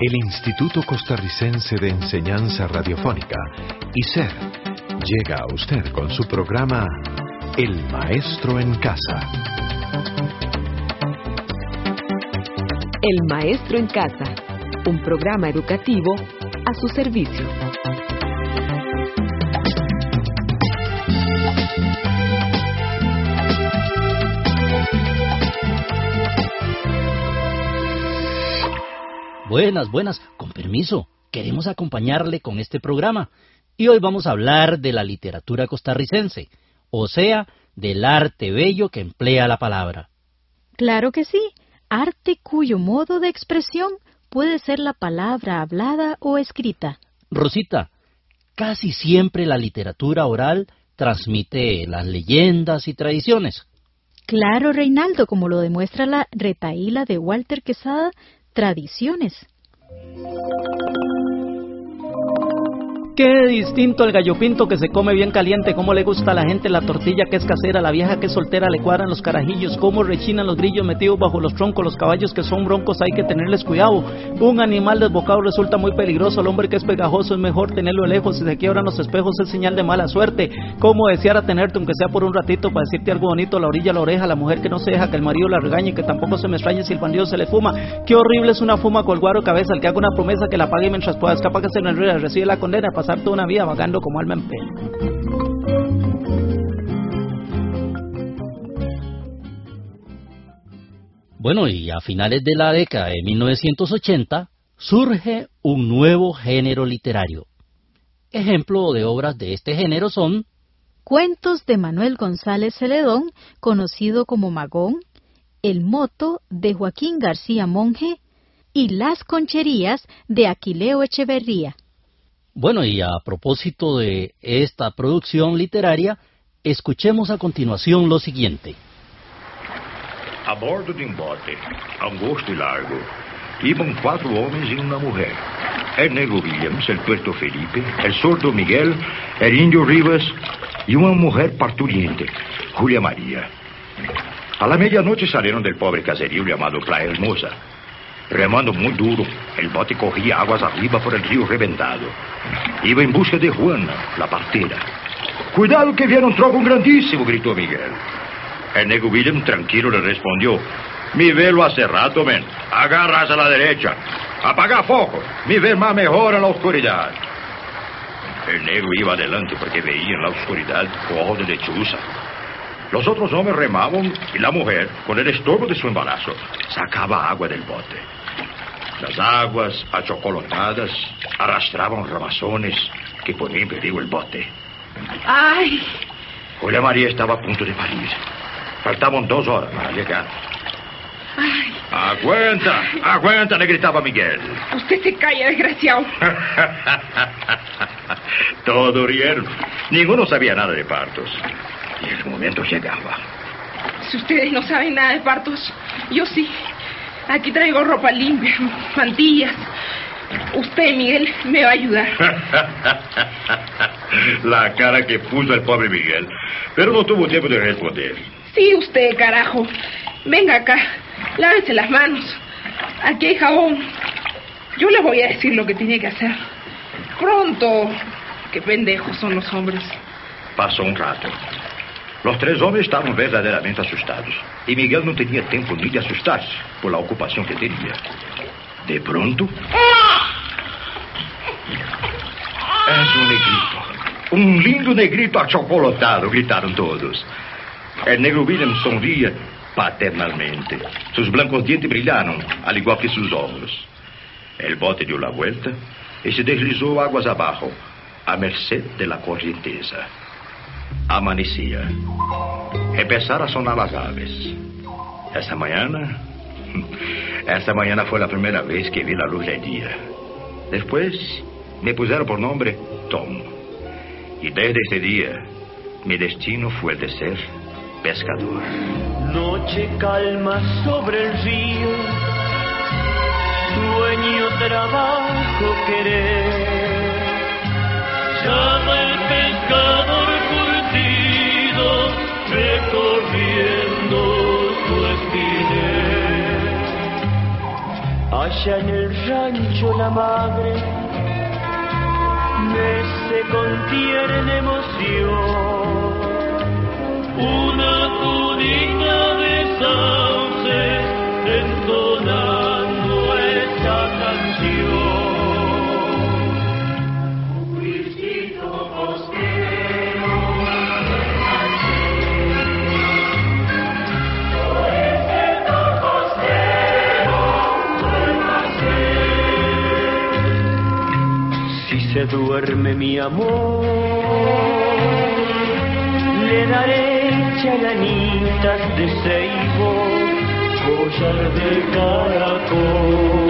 El Instituto Costarricense de Enseñanza Radiofónica, ICER, llega a usted con su programa El Maestro en Casa. El Maestro en Casa, un programa educativo a su servicio. Buenas, buenas, con permiso, queremos acompañarle con este programa y hoy vamos a hablar de la literatura costarricense, o sea, del arte bello que emplea la palabra. Claro que sí, arte cuyo modo de expresión puede ser la palabra hablada o escrita. Rosita, casi siempre la literatura oral transmite las leyendas y tradiciones. Claro, Reinaldo, como lo demuestra la retaíla de Walter Quesada tradiciones. Qué distinto el gallo pinto que se come bien caliente, cómo le gusta a la gente la tortilla que es casera, la vieja que es soltera le cuadran los carajillos, cómo rechinan los grillos metidos bajo los troncos, los caballos que son broncos hay que tenerles cuidado. Un animal desbocado resulta muy peligroso, el hombre que es pegajoso es mejor tenerlo lejos, si se quiebran los espejos es señal de mala suerte. Cómo deseara tenerte aunque sea por un ratito para decirte algo bonito la orilla, a la oreja, la mujer que no se deja que el marido la regañe, que tampoco se me extrañe si el bandido se le fuma. Qué horrible es una fuma con el guaro cabeza, el que haga una promesa que la pague mientras pueda, escapar que se le recibe la condena, pasar toda una vida vagando como alma en pena. Bueno, y a finales de la década de 1980 surge un nuevo género literario. Ejemplo de obras de este género son Cuentos de Manuel González Celedón, conocido como Magón, El Moto de Joaquín García Monje y Las Concherías de Aquileo Echeverría. Bueno, y a propósito de esta producción literaria, escuchemos a continuación lo siguiente. A bordo de um bote, angosto e largo, iban quatro homens e uma mulher. El negro Williams, el tuerto Felipe, el sordo Miguel, el indio Rivas e uma mulher parturiente, Julia Maria. A la medianoche salieron del pobre caserío llamado Playa Hermosa. Remando muy duro, el bote corría aguas arriba por el río reventado. Iba en busca de Juana, la partera. Cuidado que viene un troco grandísimo, gritó Miguel. El negro William tranquilo le respondió. Mi velo hace rato, men. Agarras a la derecha. Apaga foco. Mi ver más mejor en la oscuridad. El negro iba adelante porque veía en la oscuridad ojo de lechuza. Los otros hombres remaban y la mujer, con el estorbo de su embarazo, sacaba agua del bote. Las aguas achocolatadas arrastraban ramazones que ponían en peligro el bote. ¡Ay! Julia María estaba a punto de parir. Faltaban dos horas para llegar. ¡Ay! ¡Aguanta! ¡Aguanta! le gritaba Miguel. Usted se calla, desgraciado. Todo rieron. Ninguno sabía nada de partos. Y el momento llegaba. Si ustedes no saben nada de partos, yo sí. Aquí traigo ropa limpia, mantillas. Usted, Miguel, me va a ayudar. La cara que puso el pobre Miguel. Pero no tuvo tiempo de responder. Sí, usted, carajo. Venga acá. Lávese las manos. Aquí hay jabón. Yo le voy a decir lo que tiene que hacer. Pronto. Qué pendejos son los hombres. Pasó un rato. Los tres hombres estaban verdaderamente asustados. Y Miguel no tenía tiempo ni de asustarse por la ocupación que tenía. De pronto. Es un negrito. Un lindo negrito achocolatado, gritaron todos. El negro William sonría paternalmente. Sus blancos dientes brillaron, al igual que sus ojos. El bote dio la vuelta y se deslizó aguas abajo, a merced de la corrienteza. Amanecía. Empezaron a sonar las aves. Esta mañana. Esta mañana fue la primera vez que vi la luz del día. Después me pusieron por nombre Tom. Y desde ese día, mi destino el de ser pescador. Noche calma sobre el río, sueño, trabajo, querer. Llama el pescador recorriendo su espinel. allá en el rancho la madre mece con tierna emoción una tunita de sauces entonando esa canción. Duerme mi amor, le daré chalanitas de ceibo, collar de caracol.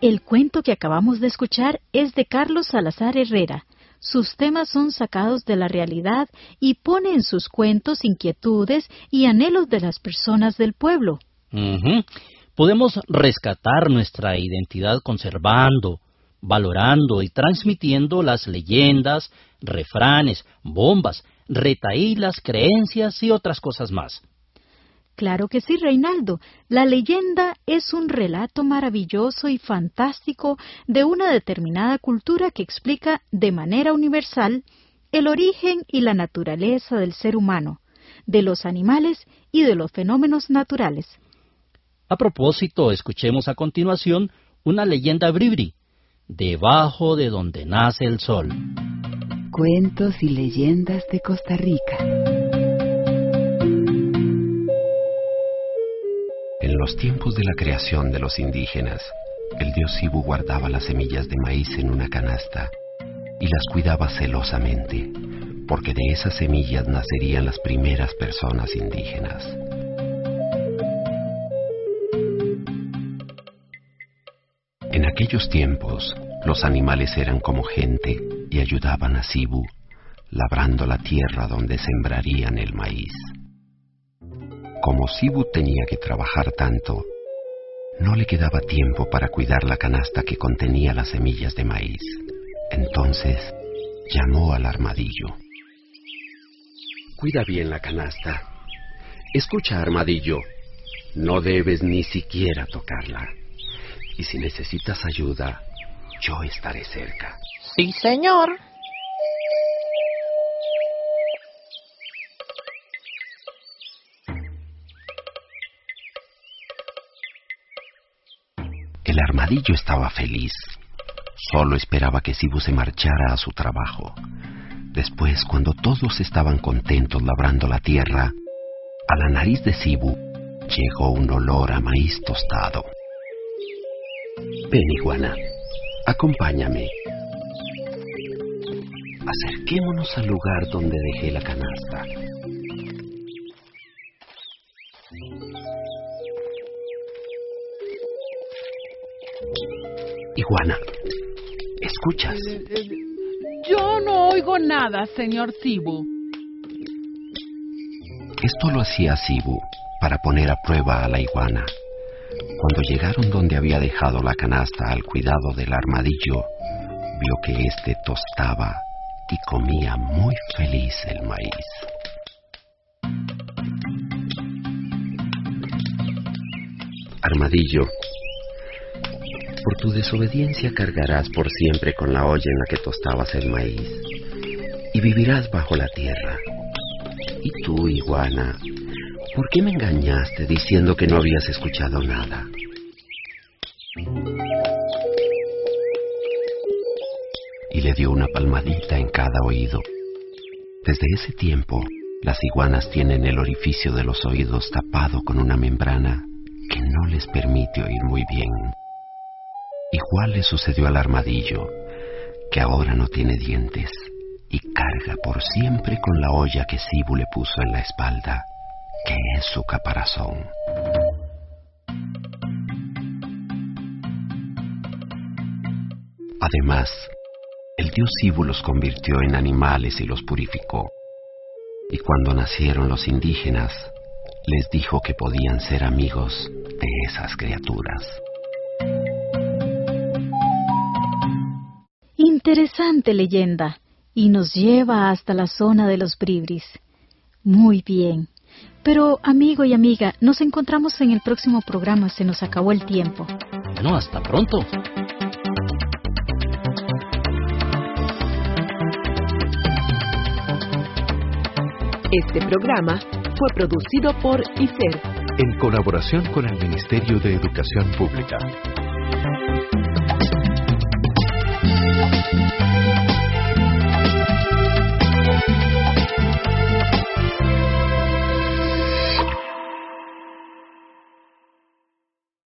El cuento que acabamos de escuchar es de Carlos Salazar Herrera. Sus temas son sacados de la realidad y pone en sus cuentos inquietudes y anhelos de las personas del pueblo. Podemos rescatar nuestra identidad conservando, valorando y transmitiendo las leyendas, refranes, bombas, retaílas, creencias y otras cosas más. Claro que sí, Reinaldo. La leyenda es un relato maravilloso y fantástico de una determinada cultura que explica de manera universal el origen y la naturaleza del ser humano, de los animales y de los fenómenos naturales. A propósito, escuchemos a continuación una leyenda bribri, debajo de donde nace el sol. Cuentos y leyendas de Costa Rica. En los tiempos de la creación de los indígenas, el dios Sibu guardaba las semillas de maíz en una canasta y las cuidaba celosamente, porque de esas semillas nacerían las primeras personas indígenas. En aquellos tiempos, los animales eran como gente y ayudaban a Sibu, labrando la tierra donde sembrarían el maíz. Como Sibu tenía que trabajar tanto, no le quedaba tiempo para cuidar la canasta que contenía las semillas de maíz. Entonces llamó al armadillo. Cuida bien la canasta. Escucha, armadillo, no debes ni siquiera tocarla. Y si necesitas ayuda, yo estaré cerca. Sí, señor. Armadillo estaba feliz. Solo esperaba que Sibu se marchara a su trabajo. Después, cuando todos estaban contentos labrando la tierra, a la nariz de Sibu llegó un olor a maíz tostado. Ven, acompáñame. Acerquémonos al lugar donde dejé la canasta. Iguana, ¿escuchas? Yo no oigo nada, señor Sibu. Esto lo hacía Sibu para poner a prueba a la iguana. Cuando llegaron donde había dejado la canasta al cuidado del armadillo, vio que éste tostaba y comía muy feliz el maíz. Armadillo, por tu desobediencia cargarás por siempre con la olla en la que tostabas el maíz y vivirás bajo la tierra. Y tú, iguana, ¿por qué me engañaste diciendo que no habías escuchado nada? Y le dio una palmadita en cada oído. Desde ese tiempo, las iguanas tienen el orificio de los oídos tapado con una membrana que no les permite oír muy bien. Igual le sucedió al armadillo, que ahora no tiene dientes y carga por siempre con la olla que Sibu le puso en la espalda, que es su caparazón. Además, el dios Sibu los convirtió en animales y los purificó. Y cuando nacieron los indígenas, les dijo que podían ser amigos de esas criaturas. Interesante leyenda y nos lleva hasta la zona de los bribris. Muy bien. Pero, amigo y amiga, nos encontramos en el próximo programa. Se nos acabó el tiempo. Bueno, hasta pronto. Este programa fue producido por ICER. En colaboración con el Ministerio de Educación Pública. Música